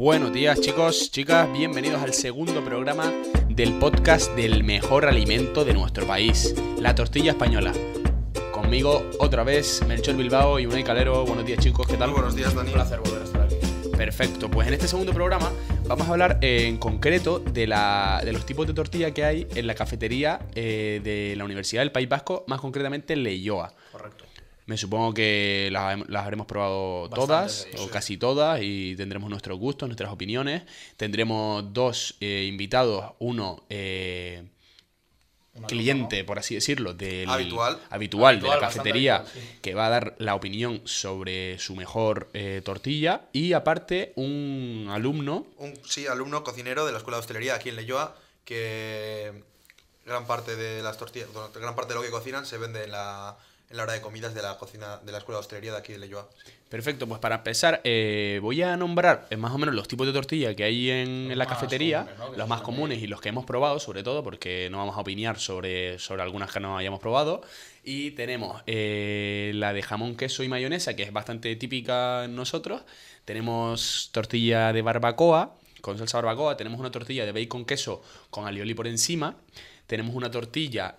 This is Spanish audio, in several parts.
Buenos días chicos, chicas, bienvenidos al segundo programa del podcast del mejor alimento de nuestro país, la tortilla española. Conmigo otra vez Melchor Bilbao y Unai Calero. Buenos días chicos, ¿qué tal? Muy buenos días, Dani. Un placer volver a estar aquí. Perfecto, pues en este segundo programa vamos a hablar eh, en concreto de, la- de los tipos de tortilla que hay en la cafetería eh, de la Universidad del País Vasco, más concretamente en Leioa. Correcto. Me supongo que las, las habremos probado todas, o sí. casi todas, y tendremos nuestros gustos, nuestras opiniones. Tendremos dos eh, invitados, uno eh, cliente, por así decirlo, del Habitual. habitual de la cafetería, habitual, sí. que va a dar la opinión sobre su mejor eh, tortilla. Y aparte, un alumno Un sí, alumno cocinero de la Escuela de Hostelería aquí en Leyoa, que gran parte de las tortillas, gran parte de lo que cocinan se vende en la, en la hora de comidas de la cocina de la Escuela de Hostelería de aquí de Leyoa. Perfecto, pues para empezar, eh, voy a nombrar eh, más o menos los tipos de tortilla que hay en, la cafetería, comunes, ¿no? Que los más comunes y los que hemos probado, sobre todo, porque no vamos a opinar sobre, sobre algunas que no hayamos probado. Y tenemos eh, la de jamón, queso y mayonesa, que es bastante típica en nosotros. Tenemos tortilla de barbacoa, con salsa barbacoa. Tenemos una tortilla de bacon queso con alioli por encima. Tenemos una tortilla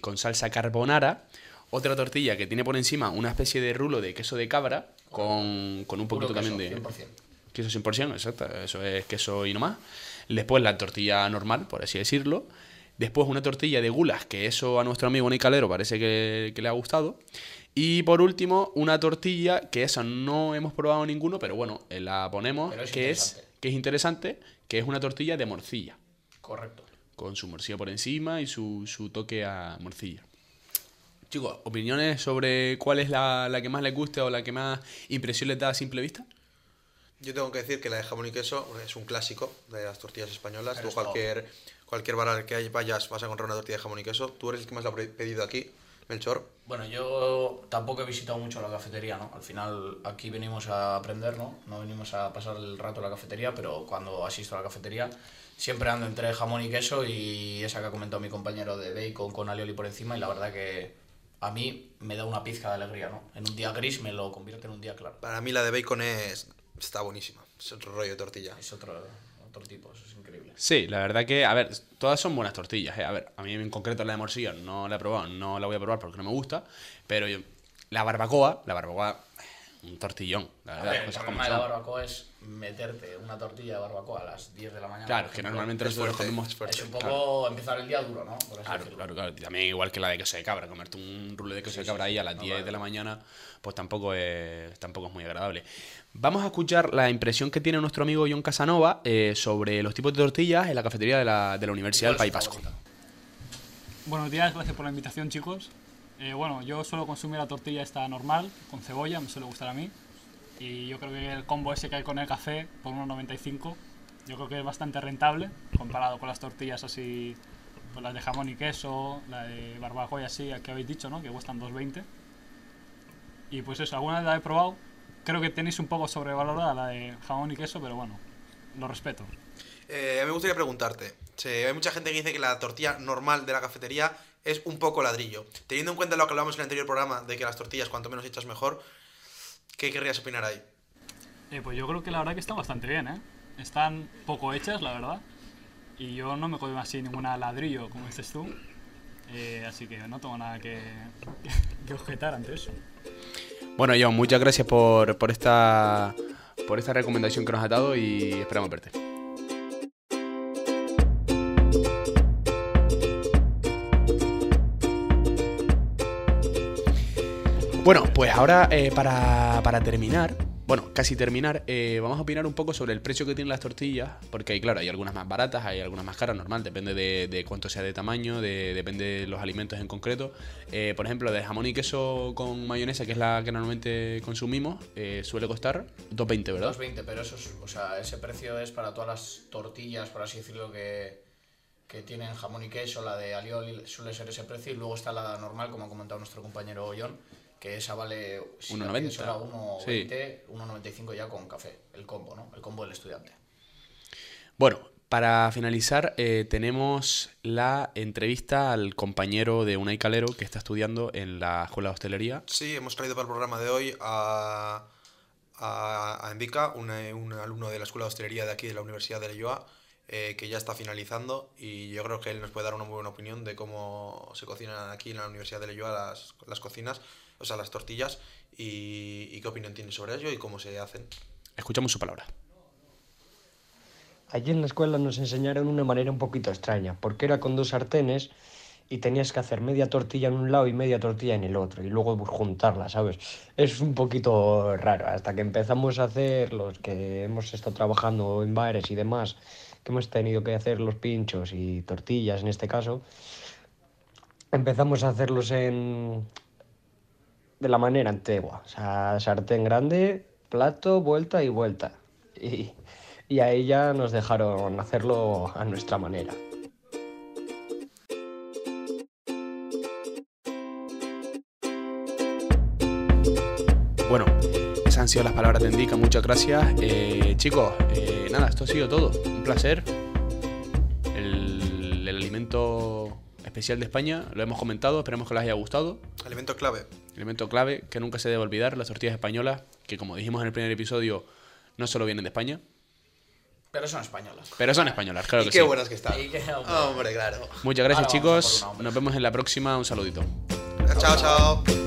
con salsa carbonara. Otra tortilla que tiene por encima una especie de rulo de queso de cabra con, con un poquito también queso, de... 100%. Queso 100%, exacto. Eso es queso y no más. Después la tortilla normal, por así decirlo. Después una tortilla de gulas, que eso a nuestro amigo Nicalero parece que, que le ha gustado. Y por último, una tortilla, que esa no hemos probado ninguno, pero bueno, eh, la ponemos, es que, es, interesante. que es interesante, que es una tortilla de morcilla, Correcto. con su morcilla por encima y su, su toque a morcilla. Chicos, ¿opiniones sobre cuál es la, la que más les guste o la que más impresión les da a simple vista? Yo tengo que decir que la de jamón y queso es un clásico de las tortillas españolas. Tú cualquier, cualquier bar al que vayas vas a encontrar una tortilla de jamón y queso. Tú eres el que más la ha pedido aquí, Melchor. Bueno, yo tampoco he visitado mucho la cafetería, ¿no? Al final aquí venimos a aprender, ¿no? No venimos a pasar el rato en la cafetería, pero cuando asisto a la cafetería siempre ando entre jamón y queso y esa que ha comentado mi compañero de bacon con alioli por encima y la verdad que a mí me da una pizca de alegría, ¿no? En un día gris me lo convierte en un día claro. Para mí la de bacon es está buenísima. Es otro rollo de tortilla. Es otro, otro tipo, eso es increíble. Sí, la verdad que, a ver, todas son buenas tortillas. ¿eh? A ver, a mí en concreto la de morcilla no la he probado, no la voy a probar porque no me gusta, pero yo- la barbacoa, la barbacoa, un tortillón, la A verdad, ver, el cosas como problema de la barbacoa es meterte una tortilla de barbacoa a las 10 de la mañana. Claro, que normalmente nosotros comemos... es fuerte. Es un poco Claro, empezar el día duro, ¿no? Por así claro, decirlo. claro, claro. Y También igual que la de queso de cabra, comerte un rulo de queso de cabra ahí a las 10 de la mañana, pues tampoco es, tampoco es muy agradable. Vamos a escuchar la impresión que tiene nuestro amigo John Casanova eh, sobre los tipos de tortillas en la cafetería de la, de la Universidad del ¿Cuál País Vasco. Buenos días, gracias por la invitación chicos. Eh, bueno, yo suelo consumir la tortilla esta normal, con cebolla, me suele gustar a mí. Y yo creo que el combo ese que hay con el café, por 1,95, yo creo que es bastante rentable, comparado con las tortillas así, pues las de jamón y queso, la de barbacoa y así, que habéis dicho, ¿no? Que cuestan 2,20. Y pues eso, alguna vez la he probado. Creo que tenéis un poco sobrevalorada la de jamón y queso, pero bueno, lo respeto. Eh, me gustaría preguntarte. Sí, hay mucha gente que dice que la tortilla normal de la cafetería es un poco ladrillo. Teniendo en cuenta lo que hablamos en el anterior programa de que las tortillas cuanto menos hechas mejor, ¿qué querrías opinar ahí? Eh, pues yo creo que la verdad que están bastante bien, ¿eh? Están poco hechas, la verdad. Y yo no me cojo así ninguna ladrillo, como dices tú. Eh, así que no tengo nada que, que objetar ante eso. Bueno, John, muchas gracias por, por esta por esta recomendación que nos has dado y esperamos verte. Bueno, pues ahora eh, para, para terminar, bueno, casi terminar, eh, vamos a opinar un poco sobre el precio que tienen las tortillas, porque hay, claro, hay algunas más baratas, hay algunas más caras, normal, depende de, de cuánto sea de tamaño, de- depende de los alimentos en concreto. Eh, por ejemplo, de jamón y queso con mayonesa, que es la que normalmente consumimos, suele costar 2,20, ¿verdad? 2.20, pero eso es, o sea, ese precio es para todas las tortillas, por así decirlo, que, que tienen jamón y queso, la de alioli suele ser ese precio, y luego está la normal, como ha comentado nuestro compañero John, que esa vale si la 1,90. pides sola, 1,20, Sí. 1,95 ya con café, el combo, ¿no? El combo del estudiante. Bueno, para finalizar, eh, tenemos la entrevista al compañero de Unai Calero que está estudiando en la Escuela de Hostelería. Sí, hemos traído para el programa de hoy a a, a Endica, un, eh, un alumno de la Escuela de Hostelería de aquí de la Universidad de Leyoa, eh, que ya está finalizando y yo creo que él nos puede dar una muy buena opinión de cómo se cocinan aquí en la Universidad de Leyoa las, las cocinas, o sea, las tortillas, y, y qué opinión tiene sobre ello y cómo se hacen. Escuchamos su palabra. Allí en la escuela nos enseñaron una manera un poquito extraña, porque era con dos sartenes y tenías que hacer media tortilla en un lado y media tortilla en el otro, y luego pues, juntarla, ¿sabes? Es un poquito raro, hasta que empezamos a hacer los que hemos estado trabajando en bares y demás, que hemos tenido que hacer los pinchos y tortillas en este caso, empezamos a hacerlos en... de la manera antigua, sartén grande, plato, vuelta y vuelta. Y, y ahí ya nos dejaron hacerlo a nuestra manera. Bueno, han sido las palabras de Endica, muchas gracias. Eh, chicos, eh, nada, esto ha sido todo. Un placer. El, el alimento especial de España, lo hemos comentado, esperemos que les haya gustado. Alimento clave. Elemento clave que nunca se debe olvidar, las tortillas españolas, que como dijimos en el primer episodio, no solo vienen de España, Pero son españolas. pero son españolas, claro y que qué sí. buenas que están. Y qué- Hombre, claro. Muchas gracias Ahora chicos, una, hombre. nos vemos en la próxima, un saludito. Chao, chao.